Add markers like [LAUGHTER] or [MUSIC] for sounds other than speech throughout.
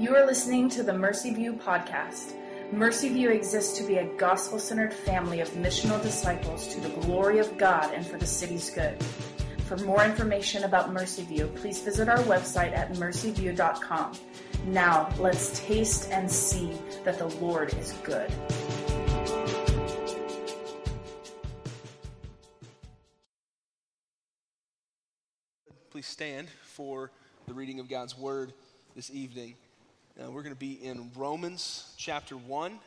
You are listening to the Mercy View podcast. Mercy View exists to be a gospel centered family of missional disciples to the glory of God and for the city's good. For more information about Mercy View, please visit our website at mercyview.com. Now, let's taste and see that the Lord is good. Please stand for the reading of God's word this evening. Uh, we're going to be in Romans chapter 1,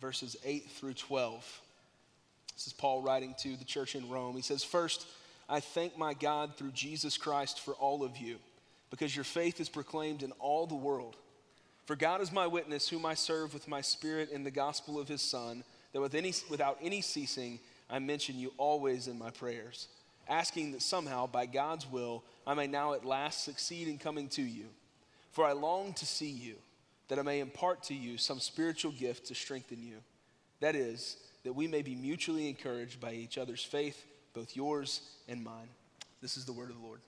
verses 8 through 12. This is Paul writing to the church in Rome. He says, First, I thank my God through Jesus Christ for all of you, because your faith is proclaimed in all the world. For God is my witness, whom I serve with my spirit in the gospel of his Son, that with any, without any ceasing I mention you always in my prayers, asking that somehow, by God's will, I may now at last succeed in coming to you. For I long to see you, that I may impart to you some spiritual gift to strengthen you. That is, that we may be mutually encouraged by each other's faith, both yours and mine. This is the word of the Lord.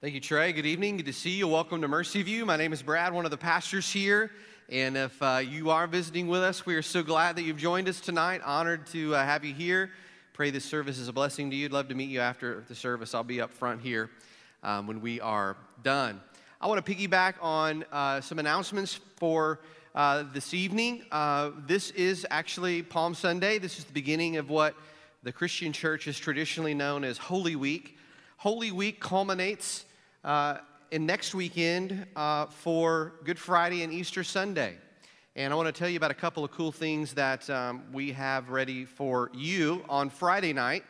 Thank you, Trey. Good evening. Good to see you. Welcome to Mercy View. My name is Brad, one of the pastors here. And if uh, you are visiting with us, we are so glad that you've joined us tonight. Honored to uh, have you here. Pray this service is a blessing to you. I'd love to meet you after the service. I'll be up front here um, when we are done. I want to piggyback on uh, some announcements for uh, this evening. Uh, this is actually Palm Sunday. This is the beginning of what the Christian church is traditionally known as Holy Week. Holy Week culminates uh, in next weekend uh, for Good Friday and Easter Sunday. And I want to tell you about a couple of cool things that um, we have ready for you on Friday night.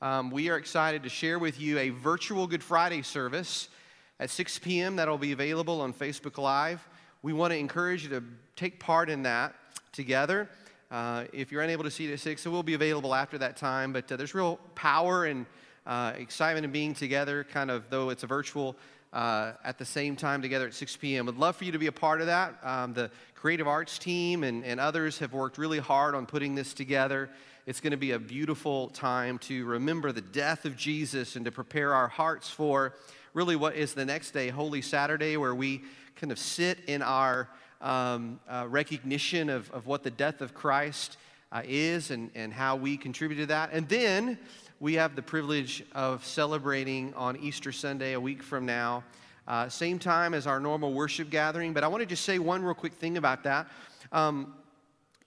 Um, we are excited to share with you a virtual Good Friday service at 6 p.m. that'll be available on Facebook Live. We want to encourage you to take part in that together. Uh, if you're unable to see it at 6, it will be available after that time. But uh, there's real power and uh, excitement in being together, kind of, though it's a virtual, uh, at the same time together at 6 p.m. Would love for you to be a part of that. Um, the creative arts team and, and others have worked really hard on putting this together. It's going to be a beautiful time to remember the death of Jesus and to prepare our hearts for really what is the next day, Holy Saturday, where we kind of sit in our um, uh, recognition of, of what the death of Christ uh, is and, and how we contribute to that. And then we have the privilege of celebrating on Easter Sunday, a week from now, uh, same time as our normal worship gathering. But I want to just say one real quick thing about that. Um,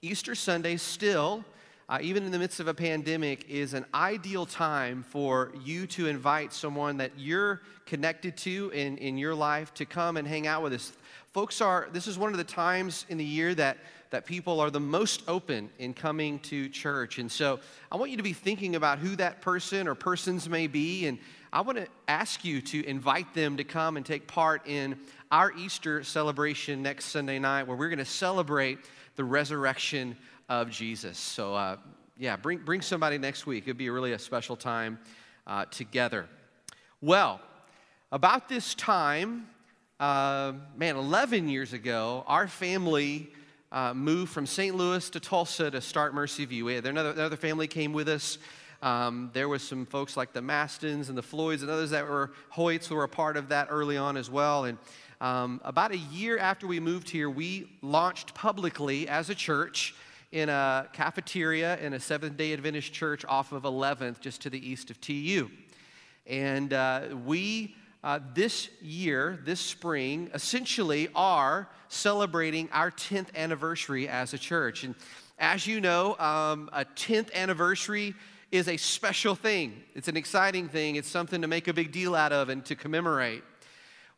Easter Sunday still uh, even in the midst of a pandemic, is an ideal time for you to invite someone that you're connected to in, in your life to come and hang out with us. Folks are, this is one of the times in the year that, that people are the most open in coming to church. And so I want you to be thinking about who that person or persons may be. And I want to ask you to invite them to come and take part in our Easter celebration next Sunday night, where we're going to celebrate the resurrection of Jesus. So, uh, yeah, bring, bring somebody next week. It'd be really a special time uh, together. Well, about this time, uh, man, 11 years ago, our family uh, moved from St. Louis to Tulsa to start Mercy View. We had, another, another family came with us. Um, there was some folks like the Mastons and the Floyds and others that were Hoyts who were a part of that early on as well. And um, about a year after we moved here, we launched publicly as a church in a cafeteria in a Seventh day Adventist church off of 11th, just to the east of TU. And uh, we, uh, this year, this spring, essentially are celebrating our 10th anniversary as a church. And as you know, um, a 10th anniversary is a special thing. It's an exciting thing. It's something to make a big deal out of and to commemorate.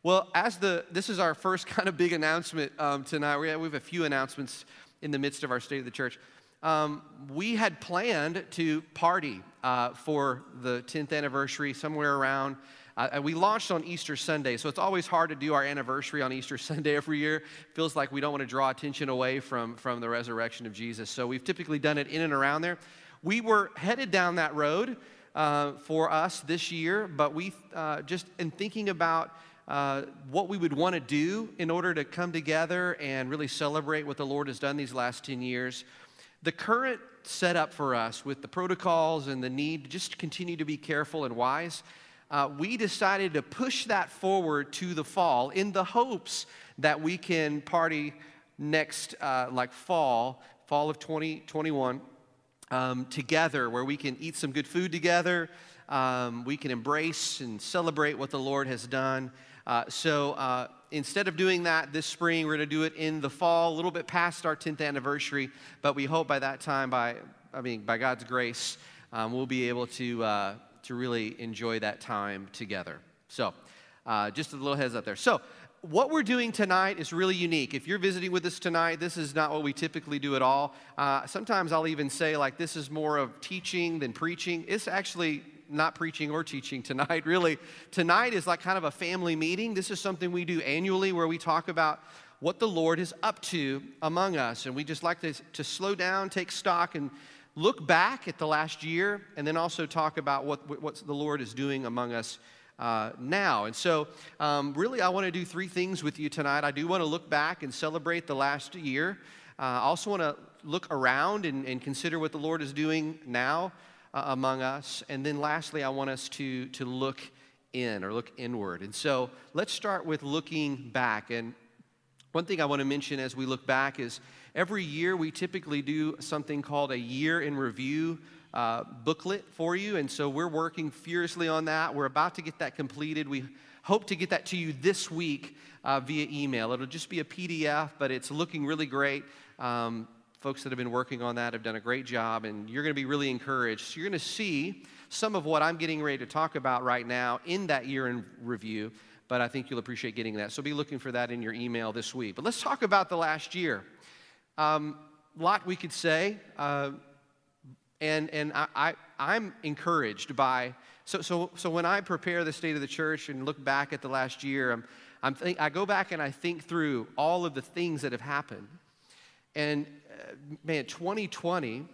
Well, as the this is our first [LAUGHS] kind of big announcement um, tonight. We have, we have a few announcements in the midst of our state of the church. Um, we had planned to party uh, for the 10th anniversary somewhere around. Uh, we launched on Easter Sunday, so it's always hard to do our anniversary on Easter [LAUGHS] Sunday every year. Feels like we don't want to draw attention away from, from the resurrection of Jesus. So we've typically done it in and around there. We were headed down that road uh, for us this year, but we uh, just in thinking about uh, what we would want to do in order to come together and really celebrate what the Lord has done these last 10 years. The current setup for us with the protocols and the need to just continue to be careful and wise, uh, we decided to push that forward to the fall in the hopes that we can party next, uh, like fall, fall of 2021, um, together, where we can eat some good food together. Um, we can embrace and celebrate what the Lord has done. Uh, so uh, instead of doing that this spring, we're going to do it in the fall, a little bit past our 10th anniversary. But we hope by that time, by I mean, by God's grace, um, we'll be able to uh, to really enjoy that time together. So, uh, just a little heads up there. So, what we're doing tonight is really unique. If you're visiting with us tonight, this is not what we typically do at all. Uh, sometimes I'll even say, like, this is more of teaching than preaching. It's actually not preaching or teaching tonight, [LAUGHS] really. Tonight is like kind of a family meeting. This is something we do annually where we talk about what the Lord is up to among us. And we just like to, to slow down, take stock, and look back at the last year, and then also talk about what, what the Lord is doing among us uh, now. And so, um, really, I want to do three things with you tonight. I do want to look back and celebrate the last year. Uh, I also want to look around and, and, consider what the Lord is doing now uh, among us. And then, lastly, I want us to, to look in or look inward. And so, let's start with looking back. And one thing I want to mention as we look back is every year we typically do something called a year in review uh, booklet for you. And so we're working furiously on that. We're about to get that completed. We hope to get that to you this week uh, via email. It'll just be a PDF, but it's looking really great. Um, folks that have been working on that have done a great job, and you're going to be really encouraged. So you're going to see some of what I'm getting ready to talk about right now in that year in review, but I think you'll appreciate getting that. So be looking for that in your email this week. But let's talk about the last year. A um, lot we could say. Uh, and, and I, I, am encouraged by, so, so, so when I prepare the state of the church and look back at the last year, I'm, I'm I go back and I think through all of the things that have happened. And man, 2020,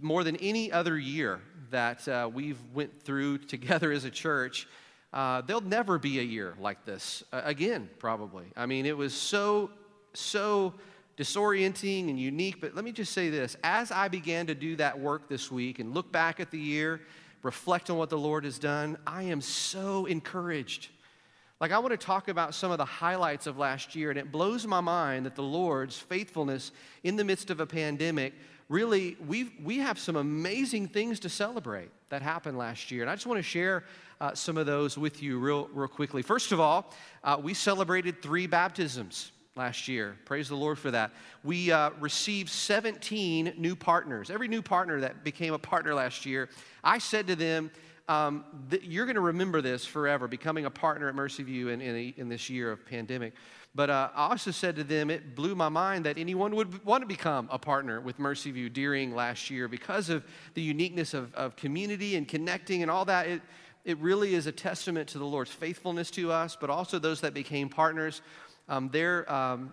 more than any other year that uh, we've went through [LAUGHS] together as a church, uh, there'll never be a year like this uh, again, probably. I mean, it was so, so disorienting and unique. But let me just say this as I began to do that work this week and look back at the year, reflect on what the Lord has done, I am so encouraged. Like, I want to talk about some of the highlights of last year, and it blows my mind that the Lord's faithfulness in the midst of a pandemic really, we we have some amazing things to celebrate that happened last year. And I just want to share uh, some of those with you real, real quickly. First of all, uh, we celebrated three baptisms last year. Praise the Lord for that. We uh, received 17 new partners. Every new partner that became a partner last year, I said to them, um, th- You're going to remember this forever, becoming a partner at Mercy View in, in, a, in this year of pandemic. But uh, I also said to them, it blew my mind that anyone would want to become a partner with Mercy View during last year because of the uniqueness of, of community and connecting and all that. It, it really is a testament to the Lord's faithfulness to us, but also those that became partners um, um,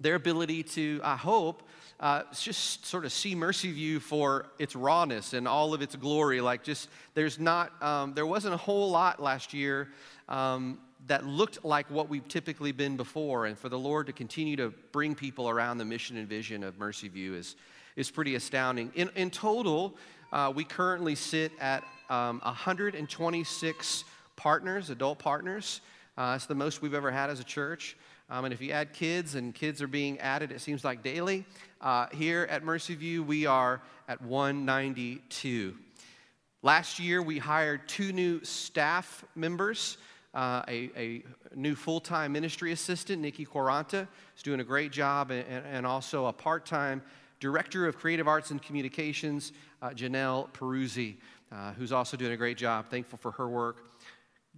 their ability to, I hope, uh, just sort of see Mercy View for its rawness and all of its glory. Like, just there's not, um, there wasn't a whole lot last year um, that looked like what we've typically been before. And for the Lord to continue to bring people around the mission and vision of Mercy View is, is pretty astounding. In, in total, uh, we currently sit at um, 126 partners, adult partners. Uh, it's the most we've ever had as a church. Um, and if you add kids, and kids are being added, it seems like daily. Uh, here at Mercy View, we are at 192. Last year, we hired two new staff members. Uh, a, a, new full time ministry assistant, Nikki Quaranta, is doing a great job, and, and also a part time director of creative arts and communications, uh, Janelle Peruzzi, uh, who's also doing a great job. Thankful for her work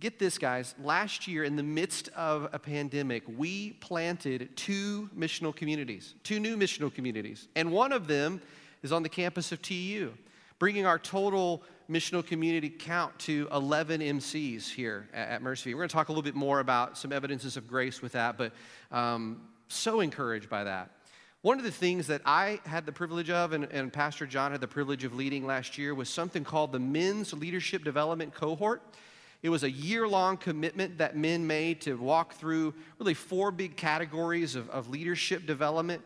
get this, guys. Last year, in the midst of a pandemic, we planted two missional communities, two new missional communities. And one of them is on the campus of TU, bringing our total missional community count to 11 MCs here at, Mercy. We're going to talk a little bit more about some evidences of grace with that, but um, so encouraged by that. One of the things that I had the privilege of, and, and Pastor John had the privilege of leading last year, was something called the Men's Leadership Development Cohort. It was a year long commitment that men made to walk through really four big categories of, of leadership development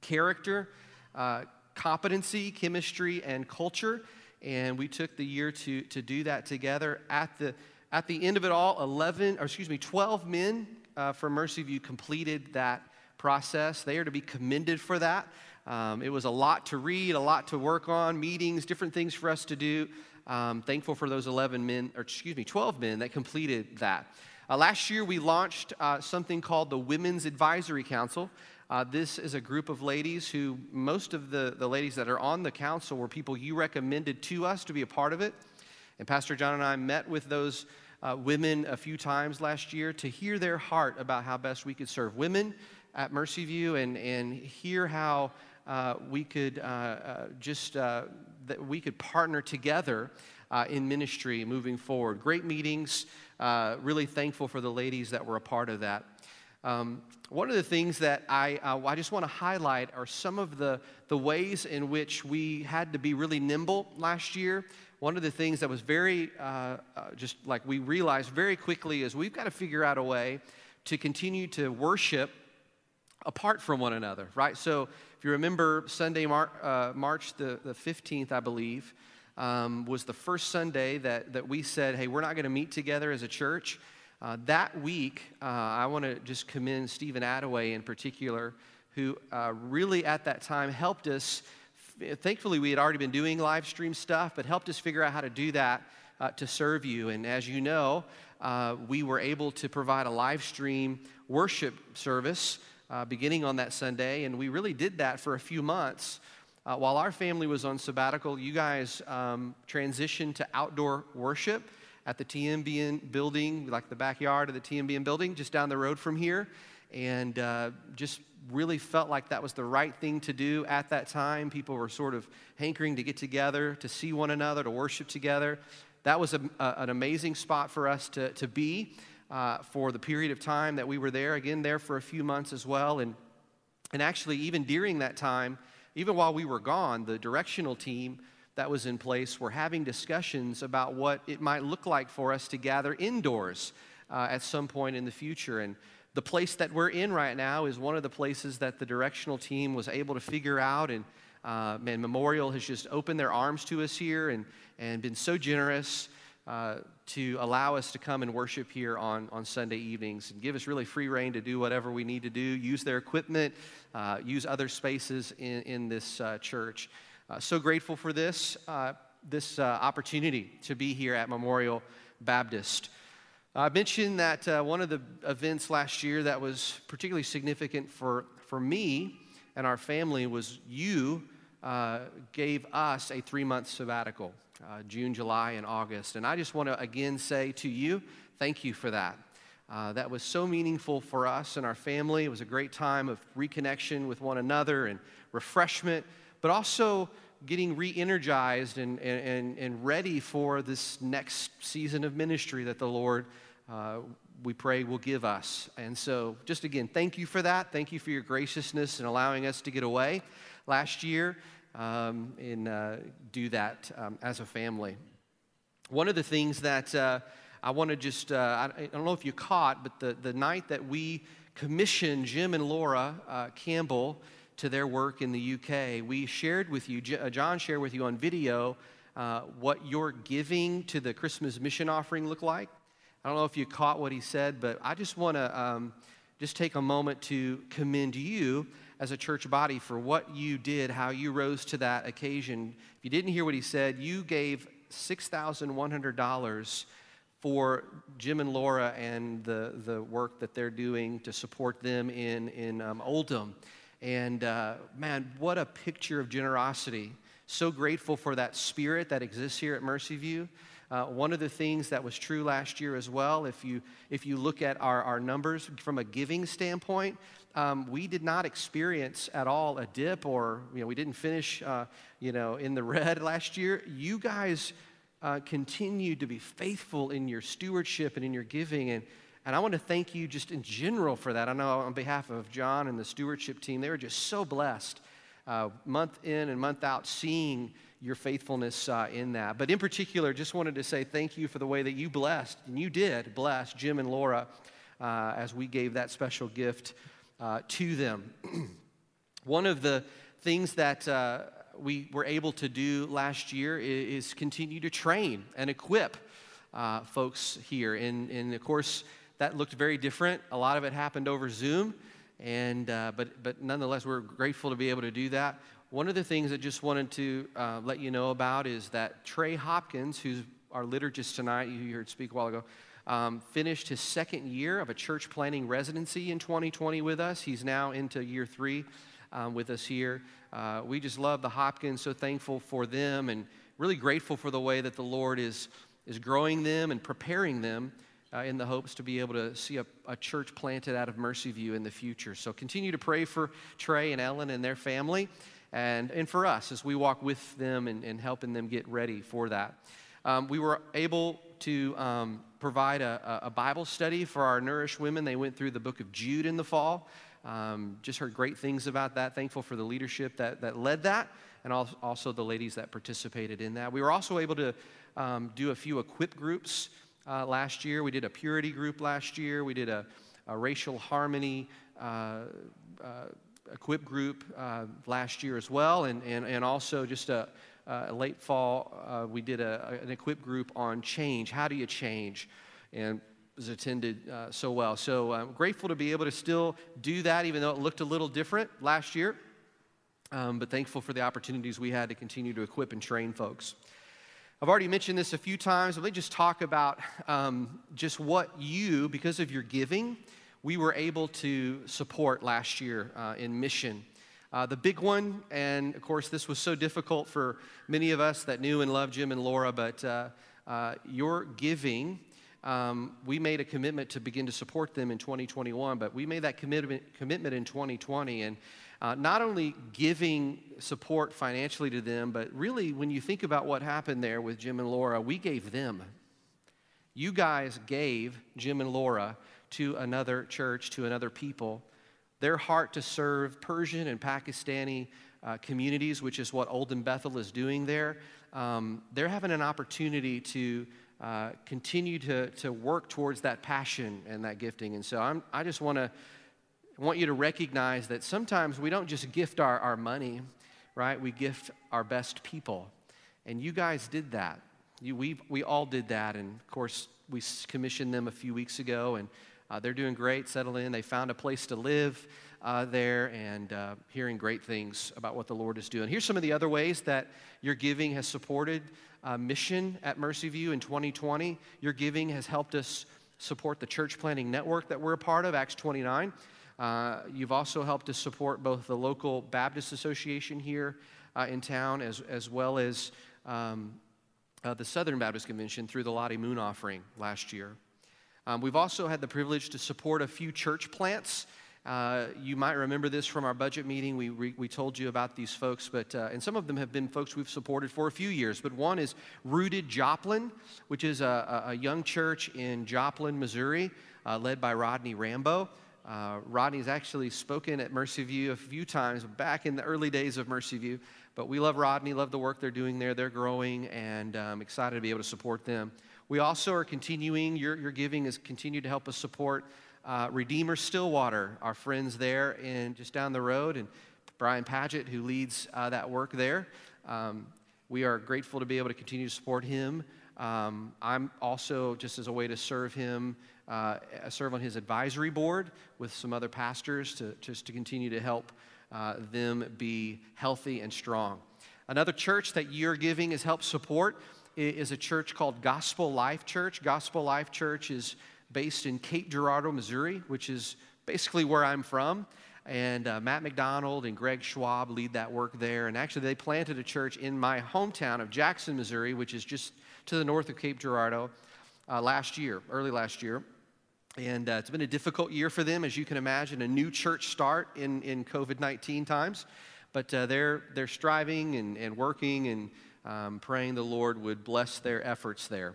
character, uh, competency, chemistry, and culture. and we took the year to, to do that together. At the, at the end of it all, 11, or excuse me, 12 men uh, from Mercy View completed that process. They are to be commended for that. Um, it was a lot to read, a lot to work on, meetings, different things for us to do. Um, thankful for those 11 men, or excuse me, 12 men that completed that. Uh, last year, we launched uh, something called the Women's Advisory Council. Uh, this is a group of ladies who, most of the, the ladies that are on the council were people you recommended to us to be a part of it. And Pastor John and I met with those uh, women a few times last year to hear their heart about how best we could serve women at Mercy View and, and hear how uh, we could uh, just that we could partner together in ministry moving forward. Great meetings. really thankful for the ladies that were a part of that. Um, one of the things that I, uh, I just want to highlight are some of the, the ways in which we had to be really nimble last year. One of the things that was very, uh, uh, just like we realized very quickly is we've got to figure out a way to continue to worship apart from one another, right? So if you remember, Sunday, Mar- uh, March the, the 15th, I believe, um, was the first Sunday that, that we said, hey, we're not going to meet together as a church. Uh, that week, uh, I want to just commend Stephen Attaway in particular, who uh, really at that time helped us. Thankfully, we had already been doing live stream stuff, but helped us figure out how to do that uh, to serve you. And as you know, uh, we were able to provide a live stream worship service uh, beginning on that Sunday, and we really did that for a few months. while our family was on sabbatical, you guys um, transitioned to outdoor worship at the TMBN building, like the backyard of the TMBN building, just down the road from here. And uh, just really felt like that was the right thing to do at that time. People were sort of hankering to get together, to see one another, to worship together. That was a, a, an amazing spot for us to, to be uh, for the period of time that we were there. Again, there for a few months as well. And, and actually, even during that time, even while we were gone, the directional team that was in place were having discussions about what it might look like for us to gather indoors uh, at some point in the future. And the place that we're in right now is one of the places that the directional team was able to figure out. And uh, man, Memorial has just opened their arms to us here and, and been so generous uh, to allow us to come and worship here on, on Sunday evenings and give us really free reign to do whatever we need to do, use their equipment, uh, use other spaces in, in this uh, church. Uh, so grateful for this, uh, this opportunity to be here at Memorial Baptist. I mentioned that one of the events last year that was particularly significant for, for me and our family was you gave us a three month sabbatical, uh, June, July, and August. And I just want to again say to you, thank you for that. that was so meaningful for us and our family. It was a great time of reconnection with one another and refreshment but also getting re energized and, and, and ready for this next season of ministry that the Lord, uh, we pray, will give us. And so, just again, thank you for that. Thank you for your graciousness in allowing us to get away last year um, and uh, do that um, as a family. One of the things that uh, I want to just, uh, I, don't know if you caught, but the, the night that we commissioned Jim and Laura uh, Campbell to their work in the UK. We shared with you, uh, John shared with you on video what your giving to the Christmas mission offering looked like. I don't know if you caught what he said, but I just want to um, just take a moment to commend you as a church body for what you did, how you rose to that occasion. If you didn't hear what he said, you gave $6,100 for Jim and Laura and the, the work that they're doing to support them in, in um, Oldham. And uh, man, what a picture of generosity. So grateful for that spirit that exists here at Mercy View. Uh, one of the things that was true last year as well, if you, if you look at our, our numbers from a giving standpoint, um, we did not experience at all a dip or, you know, we didn't finish, uh, you know, in the [LAUGHS] red last year. You guys uh, continued to be faithful in your stewardship and in your giving. And and I want to thank you just in general for that. I know on behalf of John and the stewardship team, they were just so blessed uh, month in and month out seeing your faithfulness uh, in that. But in particular, just wanted to say thank you for the way that you blessed, and you did bless Jim and Laura uh, as we gave that special gift uh, to them. [CLEARS THROAT] One of the things that uh, we were able to do last year is, is continue to train and equip uh, folks here. And, and of course, that looked very different. A lot of it happened over Zoom, and, uh, but, but nonetheless, we're grateful to be able to do that. One of the things I just wanted to uh, let you know about is that Trey Hopkins, who's our liturgist tonight, you heard speak a while ago, um, finished his second year of a church planting residency in 2020 with us. He's now into year three um, with us here. Uh, we just love the Hopkins, so thankful for them, and really grateful for the way that the Lord is, is growing them and preparing them uh, in the hopes to be able to see a, a, church planted out of Mercy View in the future. So continue to pray for Trey and Ellen and their family and, and for us as we walk with them and, and helping them get ready for that. Um, we were able to um, provide a, a, Bible study for our nourished women. They went through the book of Jude in the fall. Um, just heard great things about that. Thankful for the leadership that, that led that and also the ladies that participated in that. We were also able to um, do a few equip groups uh, last year. We did a purity group last year. We did a, a racial harmony uh, uh, equip group uh, last year as well, and, and, and also just a, a late fall, uh, we did a, an equip group on change. How do you change? And was attended uh, so well. So I'm grateful to be able to still do that, even though it looked a little different last year. Um, but thankful for the opportunities we had to continue to equip and train folks. I've already mentioned this a few times, let me just talk about um, just what you, because of your giving, we were able to support last year uh, in mission. Uh, the big one, and of course, this was so difficult for many of us that knew and loved Jim and Laura, but uh, uh your giving, um, we made a commitment to begin to support them in 2021, but we made that commitment, commitment in 2020. And uh, not only giving support financially to them, but really, when you think about what happened there with Jim and Laura, we gave them. You guys gave Jim and Laura to another church, to another people. Their heart to serve Persian and Pakistani uh, communities, which is what Oldham Bethel is doing there, um, they're having an opportunity to uh, continue to, to work towards that passion and that gifting. And so I'm, I just want to I want you to recognize that sometimes we don't just gift our, our money, right? We gift our best people. And you guys did that. You, we, we all did that. And of course, we commissioned them a few weeks ago, and uh, they're doing great, settled in. They found a place to live uh, there and uh, hearing great things about what the Lord is doing. Here's some of the other ways that your giving has supported uh, mission at Mercy View in 2020. Your giving has helped us support the church planting network that we're a part of, Acts 29. Uh, you've also helped to support both the local Baptist Association here uh, in town as, as well as um, uh, the Southern Baptist Convention through the Lottie Moon offering last year. Um, we've also had the privilege to support a few church plants. Uh, you might remember this from our budget meeting. We, we, we told you about these folks, but, uh, and some of them have been folks we've supported for a few years. But one is Rooted Joplin, which is a, a young church in Joplin, Missouri, uh, led by Rodney Rambo. Uh, Rodney's actually spoken at Mercy View a few times back in the early days of Mercy View. But we love Rodney, love the work they're doing there. They're growing, and I'm um, excited to be able to support them. We also are continuing, your, your giving has continued to help us support uh, Redeemer Stillwater, our friends there and just down the road, and Brian Paget, who leads uh, that work there. Um, we are grateful to be able to continue to support him. Um, I'm also, just as a way to serve him, uh, serve on his advisory board with some other pastors to just to continue to help uh, them be healthy and strong. Another church that you're giving is help support is a church called Gospel Life Church. Gospel Life Church is based in Cape Girardeau, Missouri, which is basically where I'm from. And uh, Matt McDonald and Greg Schwab lead that work there. And actually, they planted a church in my hometown of Jackson, Missouri, which is just to the north of Cape Girardeau, uh, last year, early last year. And uh, it's been a difficult year for them, as you can imagine, a new church start in, in COVID 19 times. But uh, they're, they're striving and, and working and um, praying the Lord would bless their efforts there.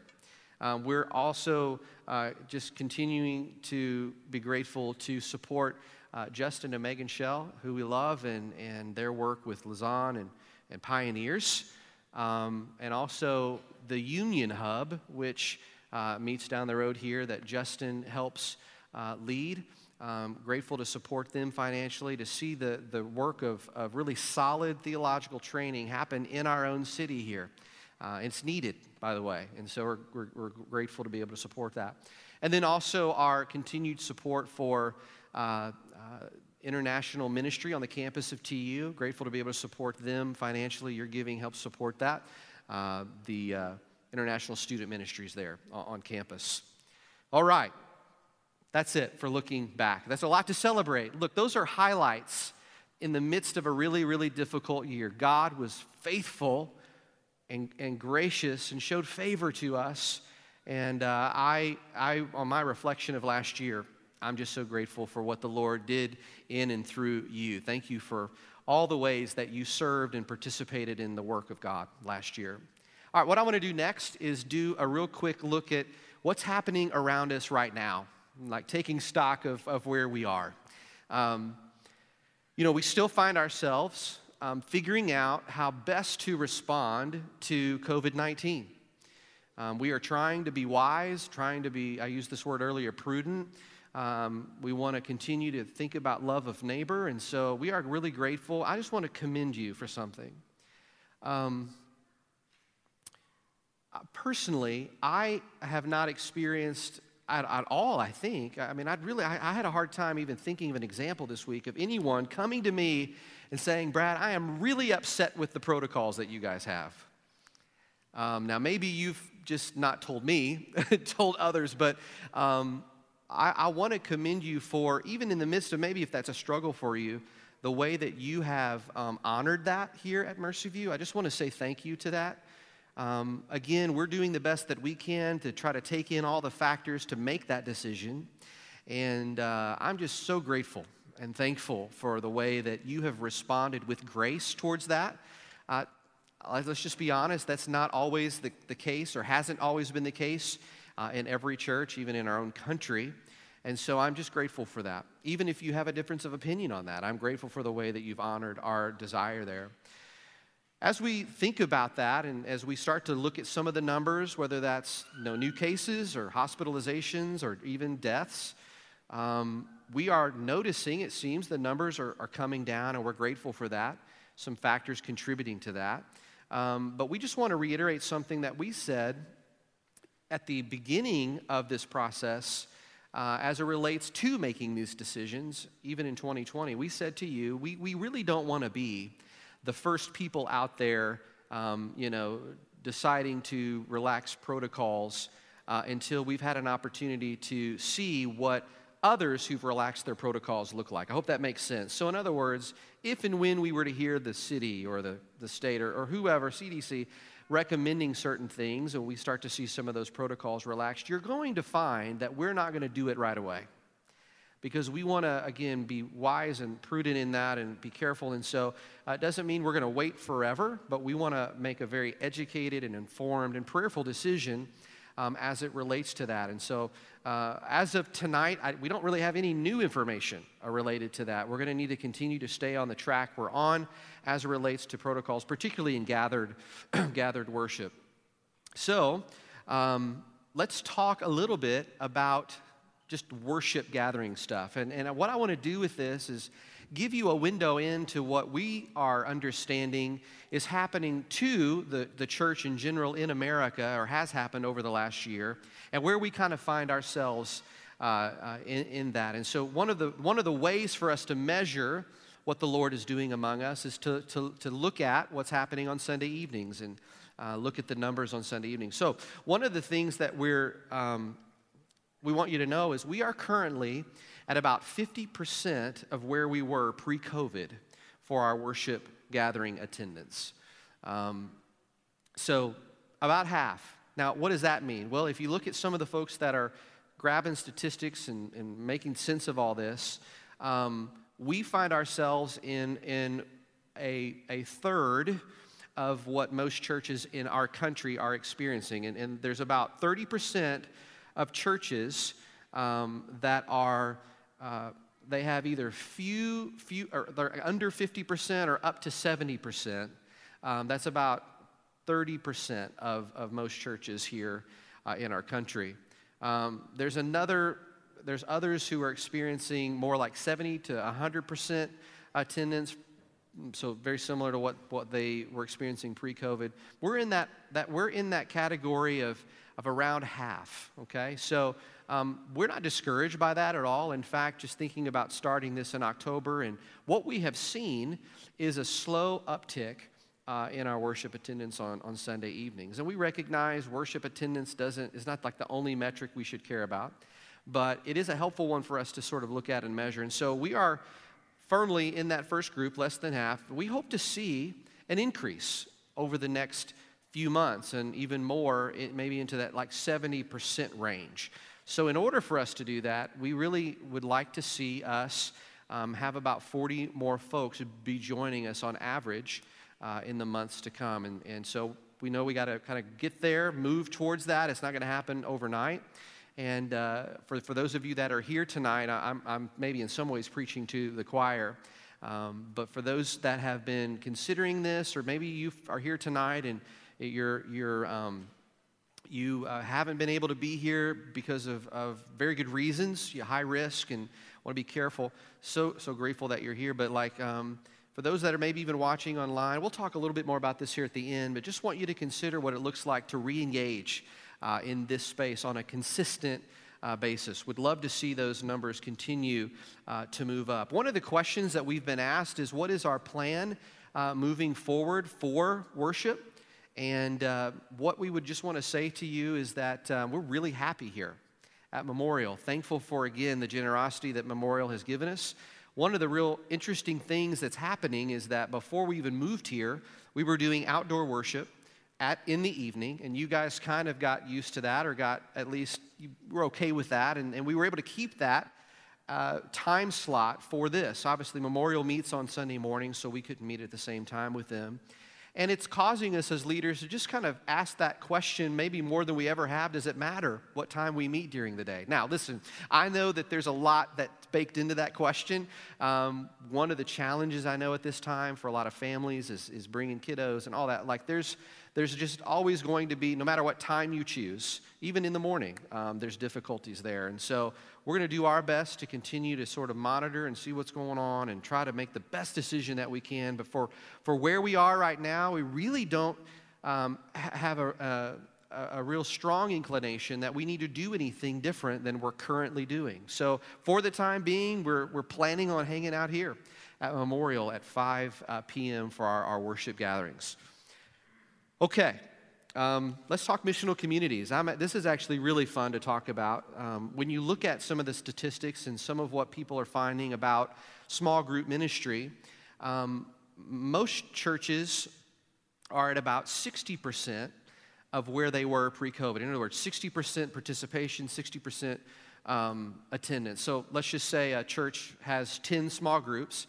Um, we're also uh, just continuing to be grateful to support uh, Justin and Megan Shell, who we love, and, and their work with Lausanne and, and Pioneers. Um, and also the Union Hub, which uh, meets down the road here that Justin helps uh, lead. Um, grateful to support them financially, to see the, the work of, of really solid theological training happen in our own city here. Uh, it's needed, by the way, and so we're, we're, we're, grateful to be able to support that. And then also our continued support for uh, uh, international ministry on the campus of TU. Grateful to be able to support them financially. Your giving helps support that. Uh, the uh, international student ministries there on campus. All right, that's it for looking back. That's a lot to celebrate. Look, those are highlights in the midst of a really, really difficult year. God was faithful and, and gracious and showed favor to us. And uh, I, I, on my reflection of last year, I'm just so grateful for what the Lord did in and through you. Thank you for all the ways that you served and participated in the work of God last year. All right, what I want to do next is do a real quick look at what's happening around us right now, like taking stock of, of where we are. Um, you know, we still find ourselves um, figuring out how best to respond to COVID 19. Um, we are trying to be wise, trying to be, I used this word earlier, prudent. Um, we want to continue to think about love of neighbor, and so we are really grateful. I just want to commend you for something. Um, personally, I have not experienced at, at, all, I think. I mean, I'd really, I, I had a hard time even thinking of an example this week of anyone coming to me and saying, Brad, I am really upset with the protocols that you guys have. Um, now, maybe you've just not told me, [LAUGHS] told others, but um, I, I want to commend you for, even in the midst of maybe if that's a struggle for you, the way that you have um, honored that here at Mercy View. I just want to say thank you to that. Um, again, we're doing the best that we can to try to take in all the factors to make that decision. And uh, I'm just so grateful and thankful for the way that you have responded with grace towards that. Uh, let's just be honest, that's not always the, the case or hasn't always been the case uh, in every church, even in our own country. And so I'm just grateful for that. Even if you have a difference of opinion on that, I'm grateful for the way that you've honored our desire there. As we think about that and as we start to look at some of the numbers, whether that's you know, new cases or hospitalizations or even deaths, um, we are noticing, it seems, the numbers are, are, coming down, and we're grateful for that. Some factors contributing to that. Um, but we just want to reiterate something that we said at the beginning of this process uh, as it relates to making these decisions, even in 2020. We said to you, we, we really don't want to be the first people out there, um, you know, deciding to relax protocols uh, until we've had an opportunity to see what others who've relaxed their protocols look like. I hope that makes sense. So, in other words, if and when we were to hear the city or the, the state or, or whoever, CDC, recommending certain things and we start to see some of those protocols relaxed, you're going to find that we're not going to do it right away. Because we want to, again, be wise and prudent in that and be careful. And so uh, it doesn't mean we're going to wait forever, but we want to make a very educated and informed and prayerful decision um, as it relates to that. And so, uh, as of tonight, I, we don't really have any new information uh, related to that. We're going to need to continue to stay on the track we're on as it relates to protocols, particularly in gathered, [CLEARS THROAT] gathered worship. So, um, let's talk a little bit about just worship gathering stuff. And, and what I want to do with this is give you a window into what we are understanding is happening to the, the church in general in America, or has happened over the last year, and where we kind of find ourselves uh, uh, in, in that. And so, one of, the, one of the ways for us to measure what the Lord is doing among us is to, to, to look at what's happening on Sunday evenings and uh, look at the numbers on Sunday evenings. So, one of the things that we're um, we want you to know is we are currently at about 50% of where we were pre COVID for our worship gathering attendance. Um, so, about half. Now, what does that mean? Well, if you look at some of the folks that are grabbing statistics and, and making sense of all this, um, we find ourselves in, in a, a third of what most churches in our country are experiencing. And, and there's about 30% of churches um, that are uh, they have either few, few, or they're under 50% or up to 70%. Um, that's about 30% of, of most churches here uh, in our country. Um, there's another there's others who are experiencing more like 70 to 100% attendance so very similar to what, what they were experiencing pre-covid. We're in that, that we're in that category of, of around half okay? So um, we're not discouraged by that at all. In fact just thinking about starting this in october and what we have seen is a slow uptick uh, in our worship attendance on, on sunday evenings. And we recognize worship attendance doesn't is not like the only metric we should care about but it is a helpful one for us to sort of look at and measure. And so we are firmly in that first group, less than half. We hope to see an increase over the next few months and even more, maybe into that like 70% range. So, in order for us to do that, we really would like to see us um, have about 40 more folks be joining us on average uh, in the months to come. And, and so, we know we got to kind of get there, move towards that. It's not going to happen overnight. And uh, for, for those of you that are here tonight, I'm, I'm maybe in some ways preaching to the choir. Um, but for those that have been considering this, or maybe you are here tonight and you're, you're, um, you uh, haven't been able to be here because of, of very good reasons, you high risk and want to be careful. So, so grateful that you're here. But like, um, for those that are maybe even watching online, we'll talk a little bit more about this here at the end, but just want you to consider what it looks like to re engage uh, in this space on a consistent uh, basis. Would love to see those numbers continue uh, to move up. One of the questions that we've been asked is what is our plan uh, moving forward for worship? And uh, what we would just want to say to you is that uh, we're really happy here at Memorial. Thankful for, again, the generosity that Memorial has given us. One of the real interesting things that's happening is that before we even moved here, we were doing outdoor worship at, in the evening, and you guys kind of got used to that or got at least, you were okay with that, and, and we were able to keep that uh, time slot for this. Obviously, Memorial meets on Sunday morning, so we couldn't meet at the same time with them. And it's causing us as leaders to just kind of ask that question, maybe more than we ever have does it matter what time we meet during the day? Now, listen, I know that there's a lot that's baked into that question. Um, one of the challenges I know at this time for a lot of families is, is bringing kiddos and all that. Like, there's, there's just always going to be, no matter what time you choose, even in the morning, um, there's difficulties there. And so we're going to do our best to continue to sort of monitor and see what's going on and try to make the best decision that we can. But for, for where we are right now, we really don't um, have a, a, a real strong inclination that we need to do anything different than we're currently doing. So for the time being, we're, we're planning on hanging out here at Memorial at 5 uh, p.m. for our, our worship gatherings. Okay, um, let's talk missional communities. This is actually really fun to talk about. Um, when you look at some of the statistics and some of what people are finding about small group ministry, um, most churches are at about 60% of where they were pre COVID. In other words, 60% participation, 60% um, attendance. So let's just say a church has 10 small groups.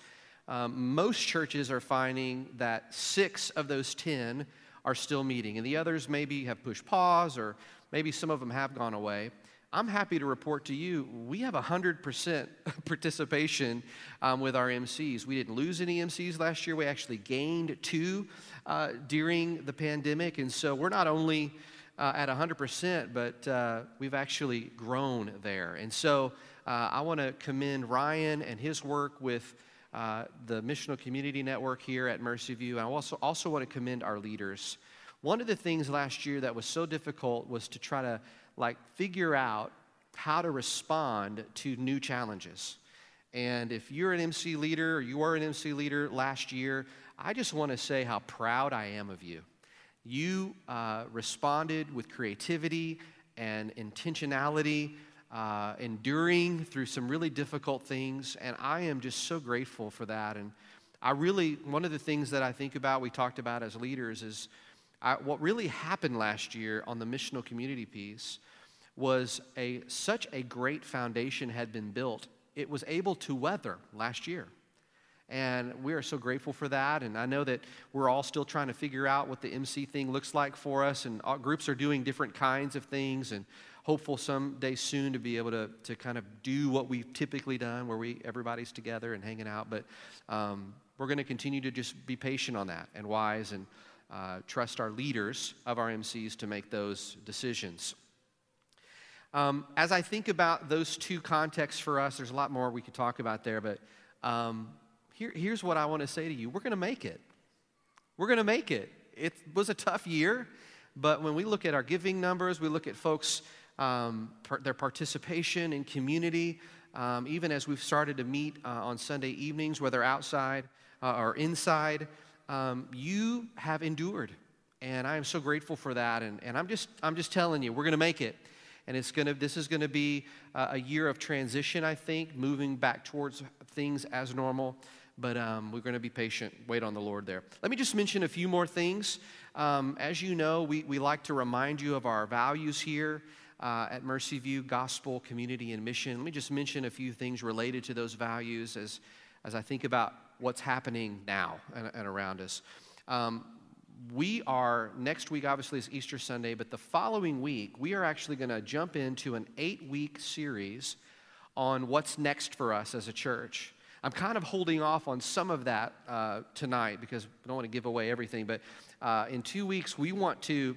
Um, most churches are finding that six of those 10 are still meeting, and the others maybe have pushed pause or maybe some of them have gone away. I'm happy to report to you we have 100% [LAUGHS] participation um, with our MCs. We didn't lose any MCs last year, we actually gained two uh, during the pandemic, and so we're not only uh, at 100%, but uh, we've actually grown there. And so uh, I want to commend Ryan and his work with uh, the Missional Community Network here at Mercy View. I also, also want to commend our leaders. One of the things last year that was so difficult was to try to like figure out how to respond to new challenges. And if you're an MC leader or you were an MC leader last year, I just want to say how proud I am of you. You uh, responded with creativity and intentionality uh, enduring through some really difficult things. And I am just so grateful for that. And I really, one of the things that I think about, we talked about as leaders, is I, what really happened last year on the missional community piece was a, such a great foundation had been built. It was able to weather last year. And we are so grateful for that. And I know that we're all still trying to figure out what the MC thing looks like for us. And groups are doing different kinds of things. And hopeful someday soon to be able to, to kind of do what we've typically done, where we everybody's together and hanging out. But um, we're going to continue to just be patient on that and wise and uh, trust our leaders of our MCs to make those decisions. Um, as I think about those two contexts for us, there's a lot more we could talk about there, but um, here, here's what I want to say to you we're going to make it. We're going to make it. It was a tough year, but when we look at our giving numbers, we look at folks, um, their participation in community, um, even as we've started to meet uh, on Sunday evenings, whether outside uh, or inside, um, you have endured. And I am so grateful for that. And, and I'm, just, I'm just telling you, we're going to make it. And it's gonna, this is going to be uh, a year of transition, I think, moving back towards things as normal. But um, we're going to be patient, wait on the Lord there. Let me just mention a few more things. Um, as you know, we, we like to remind you of our values here uh, at Mercy View Gospel, Community, and Mission. Let me just mention a few things related to those values as, as I think about what's happening now and, and around us. Um, we are, next week obviously is Easter Sunday, but the following week, we are actually going to jump into an eight week series on what's next for us as a church. I'm kind of holding off on some of that uh, tonight because I don't want to give away everything, but uh, in two weeks, we want to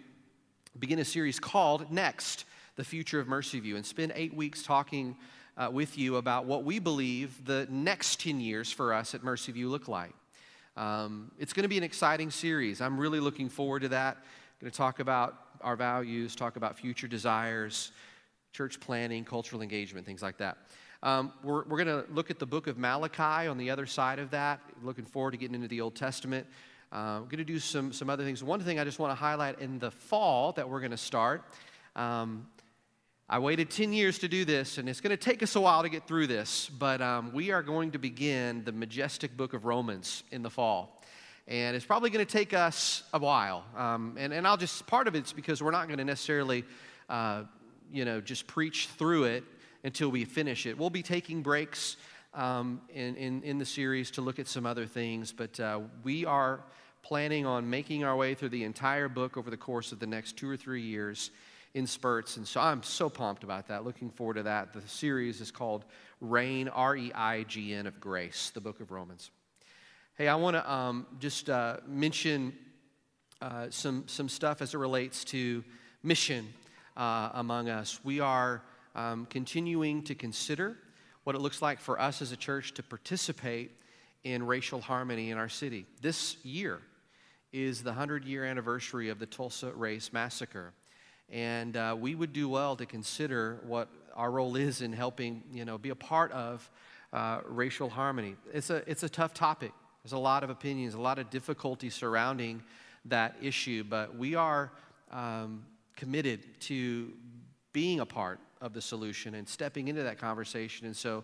begin a series called Next the future of Mercy View and spend eight weeks talking uh, with you about what we believe the next 10 years for us at Mercy View look like. Um, it's going to be an exciting series. I'm really looking forward to that. I'm going to talk about our values, talk about future desires, church planning, cultural engagement, things like that. Um, we're we're going to look at the book of Malachi on the other side of that. Looking forward to getting into the Old Testament. We're going to do some, some other things. One thing I just want to highlight in the fall that we're going to start um, I waited 10 years to do this, and it's going to take us a while to get through this, but um, we are going to begin the majestic book of Romans in the fall. And it's probably going to take us a while. Um, and, and I'll just, part of it's because we're not going to necessarily, uh, you know, just preach through it until we finish it. We'll be taking breaks um, in, in, in, the series to look at some other things, but uh, we are planning on making our way through the entire book over the course of the next two or three years in spurts. And so I'm so pumped about that. Looking forward to that. The series is called Reign, R E I G N of Grace, the book of Romans. Hey, I want to um, just uh, mention uh, some, some stuff as it relates to mission uh, among us. We are um, continuing to consider what it looks like for us as a church to participate in racial harmony in our city. This year is the 100 year anniversary of the Tulsa Race Massacre. And uh, we would do well to consider what our role is in helping, you know, be a part of uh, racial harmony. It's a, it's a tough topic. There's a lot of opinions, a lot of difficulty surrounding that issue, but we are um, committed to being a part of the solution and stepping into that conversation. And so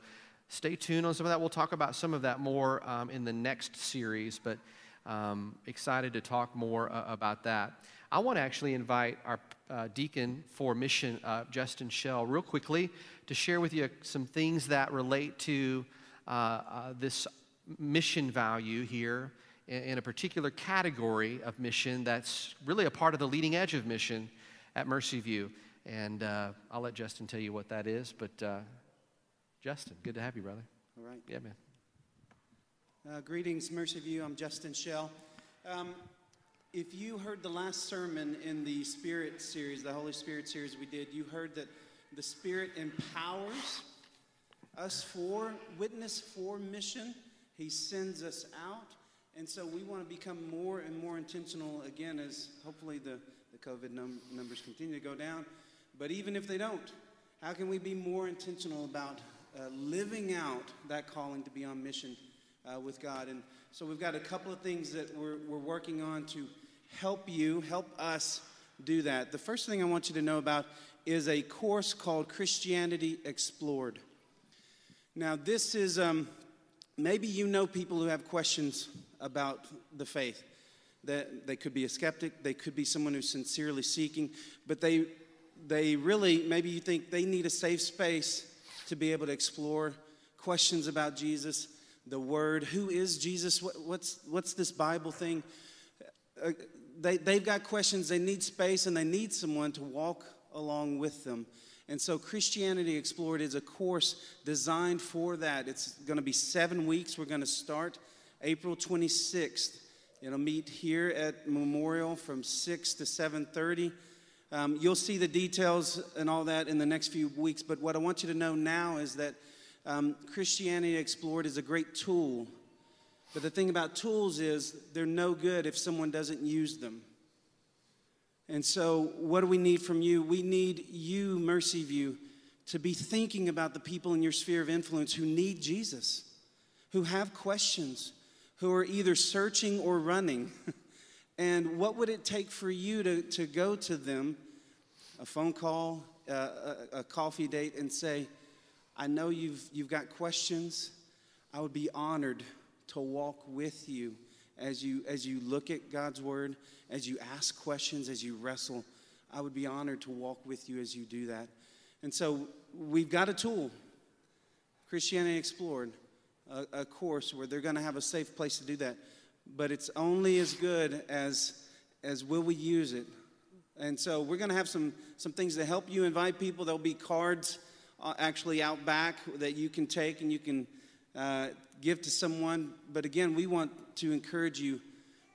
stay tuned on some of that. We'll talk about some of that more um, in the next series, but um, excited to talk more uh, about that. I want to actually invite our uh, deacon for mission, uh, Justin Shell, real quickly to share with you some things that relate to uh, uh this mission value here in, in, a particular category of mission that's really a part of the leading edge of mission at Mercy View. And uh, I'll let Justin tell you what that is. But uh, Justin, good to have you, brother. All right. Yeah, man. greetings, Mercy View. I'm Justin Shell. Um, if you heard the last sermon in the Spirit series, the Holy Spirit series we did, you heard that the Spirit empowers us for witness, for mission. He sends us out. And so we want to become more and more intentional again as hopefully the, the COVID num- numbers continue to go down. But even if they don't, how can we be more intentional about uh, living out that calling to be on mission uh, with God? And so we've got a couple of things that we're, we're working on to help you, help us do that. The first thing I want you to know about is a course called Christianity Explored. Now, this is um, maybe you know people who have questions about the faith. That they could be a skeptic, they could be someone who's sincerely seeking, but they they really maybe you think they need a safe space to be able to explore questions about Jesus, the Word. Who is Jesus? What, what's what's this Bible thing? Uh, they, they've got questions, they need space, and they need someone to walk along with them. And so, Christianity Explored is a course designed for that. It's going to be seven weeks. We're going to start April 26th. It'll meet here at Memorial from 6 to 7:30. Um, you'll see the details and all that in the next few weeks, but what I want you to know now is that um, Christianity Explored is a great tool. But the thing about tools is they're no good if someone doesn't use them. And so, what do we need from you? We need you, Mercy View, to be thinking about the people in your sphere of influence who need Jesus, who have questions, who are either searching or running. [LAUGHS] and what would it take for you to, to go to them, a phone call, uh, a, a coffee date, and say, I know you've, you've got questions. I would be honored to walk with you as you as you look at God's word, as you ask questions, as you wrestle. I would be honored to walk with you as you do that. And so we've got a tool, Christianity Explored, a, a course where they're going to have a safe place to do that. But it's only as good as as will we use it. And so we're going to have some some things to help you invite people. There'll be cards uh, actually out back that you can take and you can uh, give to someone. But again, we want to encourage you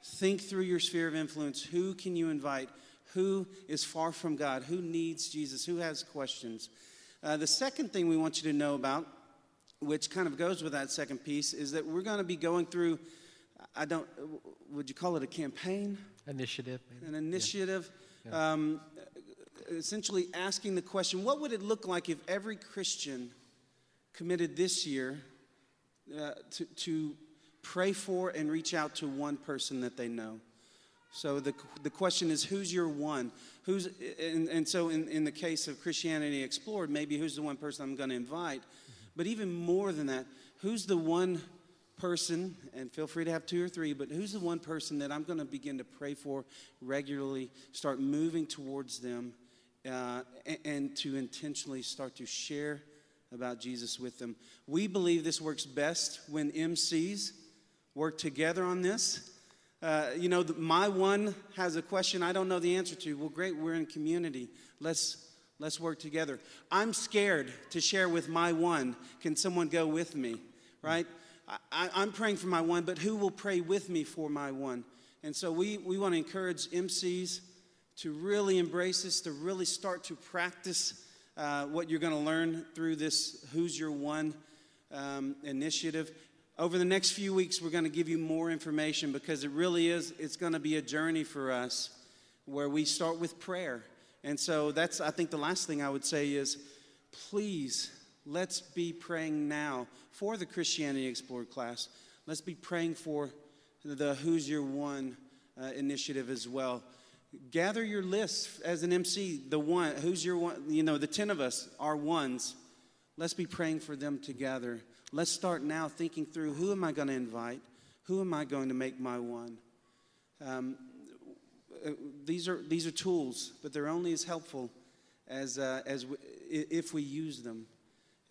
think through your sphere of influence. Who can you invite? Who is far from God? Who needs Jesus? Who has questions? Uh, the second thing we want you to know about, which kind of goes with that second piece, is that we're going to be going through. I don't. Would you call it a campaign? Initiative. Maybe? An initiative. Yeah. Yeah. Um, essentially asking the question what would it look like if every Christian committed this year uh, to, to pray for and reach out to one person that they know? So the, the question is, who's your one? Who's, and, and so in, in the case of Christianity Explored, maybe who's the one person I'm going to invite? But even more than that, who's the one person, and feel free to have two or three, but who's the one person that I'm going to begin to pray for regularly, start moving towards them, uh, and, and to intentionally start to share about Jesus with them. We believe this works best when MCs work together on this. Uh, you know, the, my one has a question I don't know the answer to. Well, great, we're in community. Let's let's work together. I'm scared to share with my one. Can someone go with me? Right? I, I'm praying for my one, but who will pray with me for my one? And so we, we want to encourage MCs to really embrace this, to really start to practice uh, what you're going to learn through this Who's Your One um, initiative. Over the next few weeks, we're going to give you more information because it really is, it's going to be a journey for us where we start with prayer. And so that's, I think, the last thing I would say is please, let's be praying now for the Christianity Explored class. Let's be praying for the Who's Your One uh, initiative as well gather your list as an MC. The one, who's your one? You know, the 10 of us are ones. Let's be praying for them together. Let's start now thinking through who am I going to invite? Who am I going to make my one? Um, uh, these, are, these are tools, but they're only as helpful as, uh, as we, if we use them.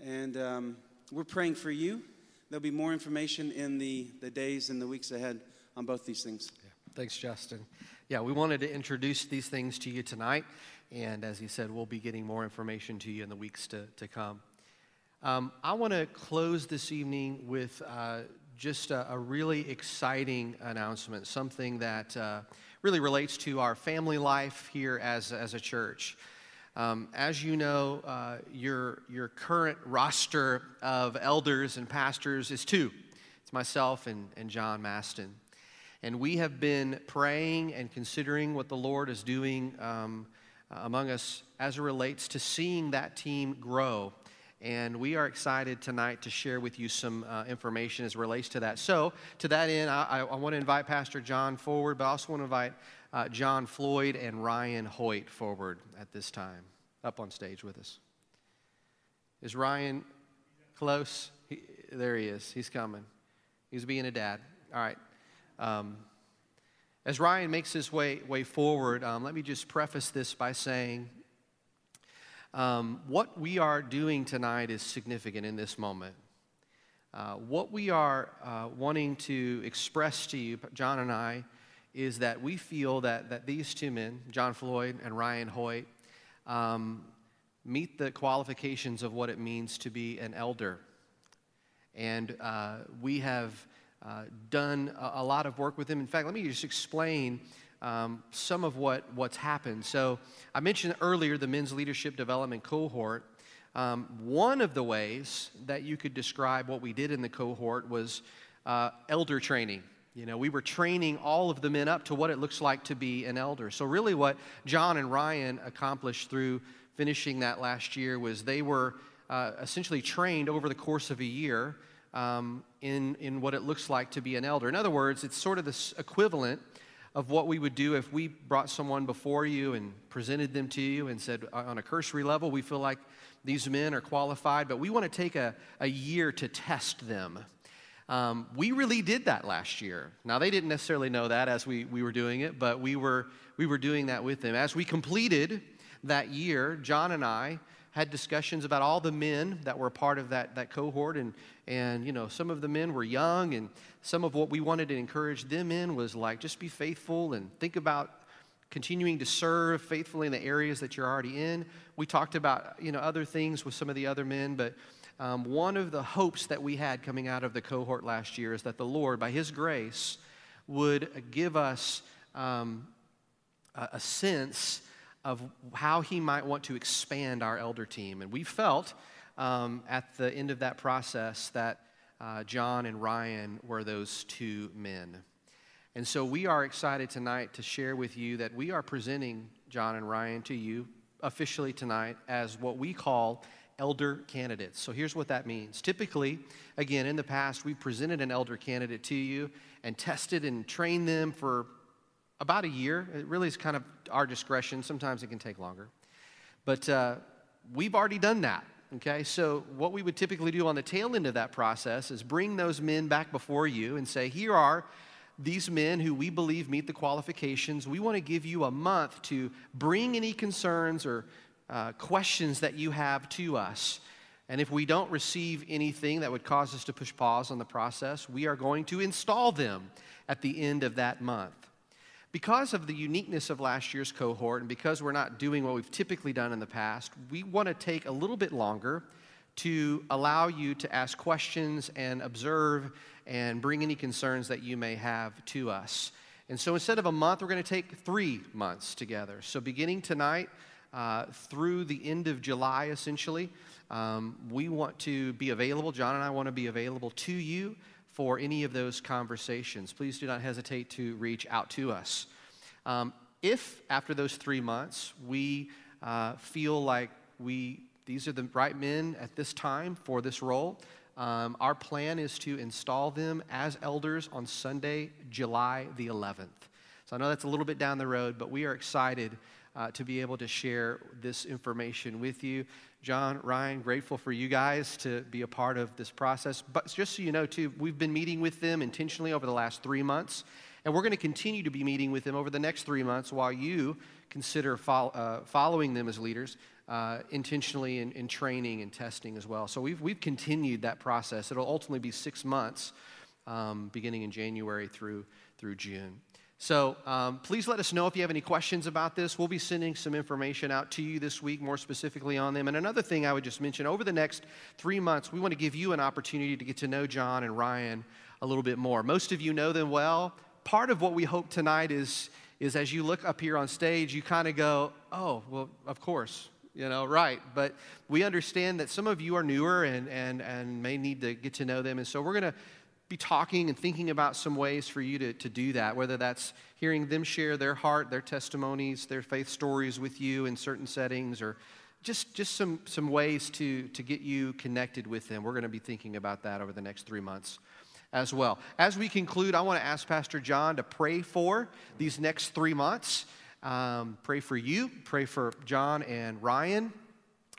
And um, we're praying for you. There'll be more information in the, the days and the weeks ahead on both these things. Yeah. Thanks, Justin yeah, we wanted to introduce these things to you tonight. And as he said, we'll be getting more information to you in the weeks to, to come. Um, I want to close this evening with uh, just a, a, really exciting announcement, something that uh, really relates to our family life here as, as a church. Um, as you know, uh, your, your current roster of elders and pastors is two it's myself and, and John Maston. And we have been praying and considering what the Lord is doing um, among us as it relates to seeing that team grow. And we are excited tonight to share with you some uh, information as it relates to that. So, to that end, I, I, want to invite Pastor John forward, but I also want to invite uh, John Floyd and Ryan Hoyt forward at this time, up on stage with us. Is Ryan close? He, there he is. He's coming. He's being a dad. All right. Um, as Ryan makes his way, way forward, um, let me just preface this by saying um, what we are doing tonight is significant in this moment. Uh, what we are uh, wanting to express to you, John and I, is that we feel that, that these two men, John Floyd and Ryan Hoyt, um, meet the qualifications of what it means to be an elder. And uh, we have uh, done a, a, lot of work with them. In fact, let me just explain um, some of what, what's happened. So I mentioned earlier the men's leadership development cohort. Um, one of the ways that you could describe what we did in the cohort was uh, elder training. You know, we were training all of the men up to what it looks like to be an elder. So, really, what John and Ryan accomplished through finishing that last year was they were uh, essentially trained over the course of a year um, in, in what it looks like to be an elder. In other words, it's sort of this equivalent of what we would do if we brought someone before you and presented them to you and said, on a cursory level, we feel like these men are qualified, but we want to take a, a year to test them. Um, we really did that last year. Now, they didn't necessarily know that as we, we were doing it, but we were, we were doing that with them. As we completed that year, John and I had discussions about all the men that were part of that, that cohort. And, and, you know, some of the men were young, and some of what we wanted to encourage them in was like, just be faithful and think about continuing to serve faithfully in the areas that you're already in. We talked about, you know, other things with some of the other men, but um, one of the hopes that we had coming out of the cohort last year is that the Lord, by His grace, would give us um, a, a sense of how he might want to expand our elder team. And we felt um, at the end of that process that uh, John and Ryan were those two men. And so we are excited tonight to share with you that we are presenting John and Ryan to you officially tonight as what we call elder candidates. So here's what that means. Typically, again, in the past, we presented an elder candidate to you and tested and trained them for about a year. It really is kind of our discretion. Sometimes it can take longer. But uh, we've already done that. Okay, so what we would typically do on the tail end of that process is bring those men back before you and say, Here are these men who we believe meet the qualifications. We want to give you a month to bring any concerns or uh, questions that you have to us. And if we don't receive anything that would cause us to push pause on the process, we are going to install them at the end of that month. Because of the uniqueness of last year's cohort and because we're not doing what we've typically done in the past, we want to take a little bit longer to allow you to ask questions and observe and bring any concerns that you may have to us. And so instead of a month, we're going to take three months together. So beginning tonight uh, through the end of July, essentially, um, we want to be available. John and I want to be available to you for any of those conversations. Please do not hesitate to reach out to us. Um, if after those three months we uh, feel like we these are the right men at this time for this role, um, our plan is to install them as elders on Sunday, July the 11th. So I know that's a little bit down the road, but we are excited uh, to be able to share this information with you. John, Ryan, grateful for you guys to be a part of this process. But just so you know, too, we've been meeting with them intentionally over the last three months, and we're going to continue to be meeting with them over the next three months while you consider fo- uh, following them as leaders uh, intentionally in, in, training and testing as well. So we've, we've continued that process. It'll ultimately be six months, um, beginning in January through, through June. So um, please let us know if you have any questions about this. We'll be sending some information out to you this week, more specifically on them. And another thing I would just mention over the next three months, we want to give you an opportunity to get to know John and Ryan a little bit more. Most of you know them well. Part of what we hope tonight is, is as you look up here on stage, you kind of go, oh, well, of course, you know, right. But we understand that some of you are newer and, and, and may need to get to know them. And so we're going to be talking and thinking about some ways for you to, to do that, whether that's hearing them share their heart, their testimonies, their faith stories with you in certain settings, or just, just some, some ways to, to get you connected with them. We're going to be thinking about that over the next three months as well. As we conclude, I want to ask Pastor John to pray for these next three months. Um, pray for you, pray for John and Ryan,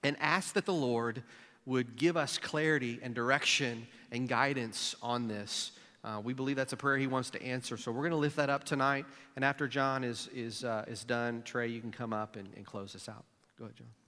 and ask that the Lord would give us clarity and direction and guidance on this. Uh, we believe that's a prayer he wants to answer. So we're going to lift that up tonight. And after John is, is, uh, is done, Trey, you can come up and, and close us out. Go ahead, John.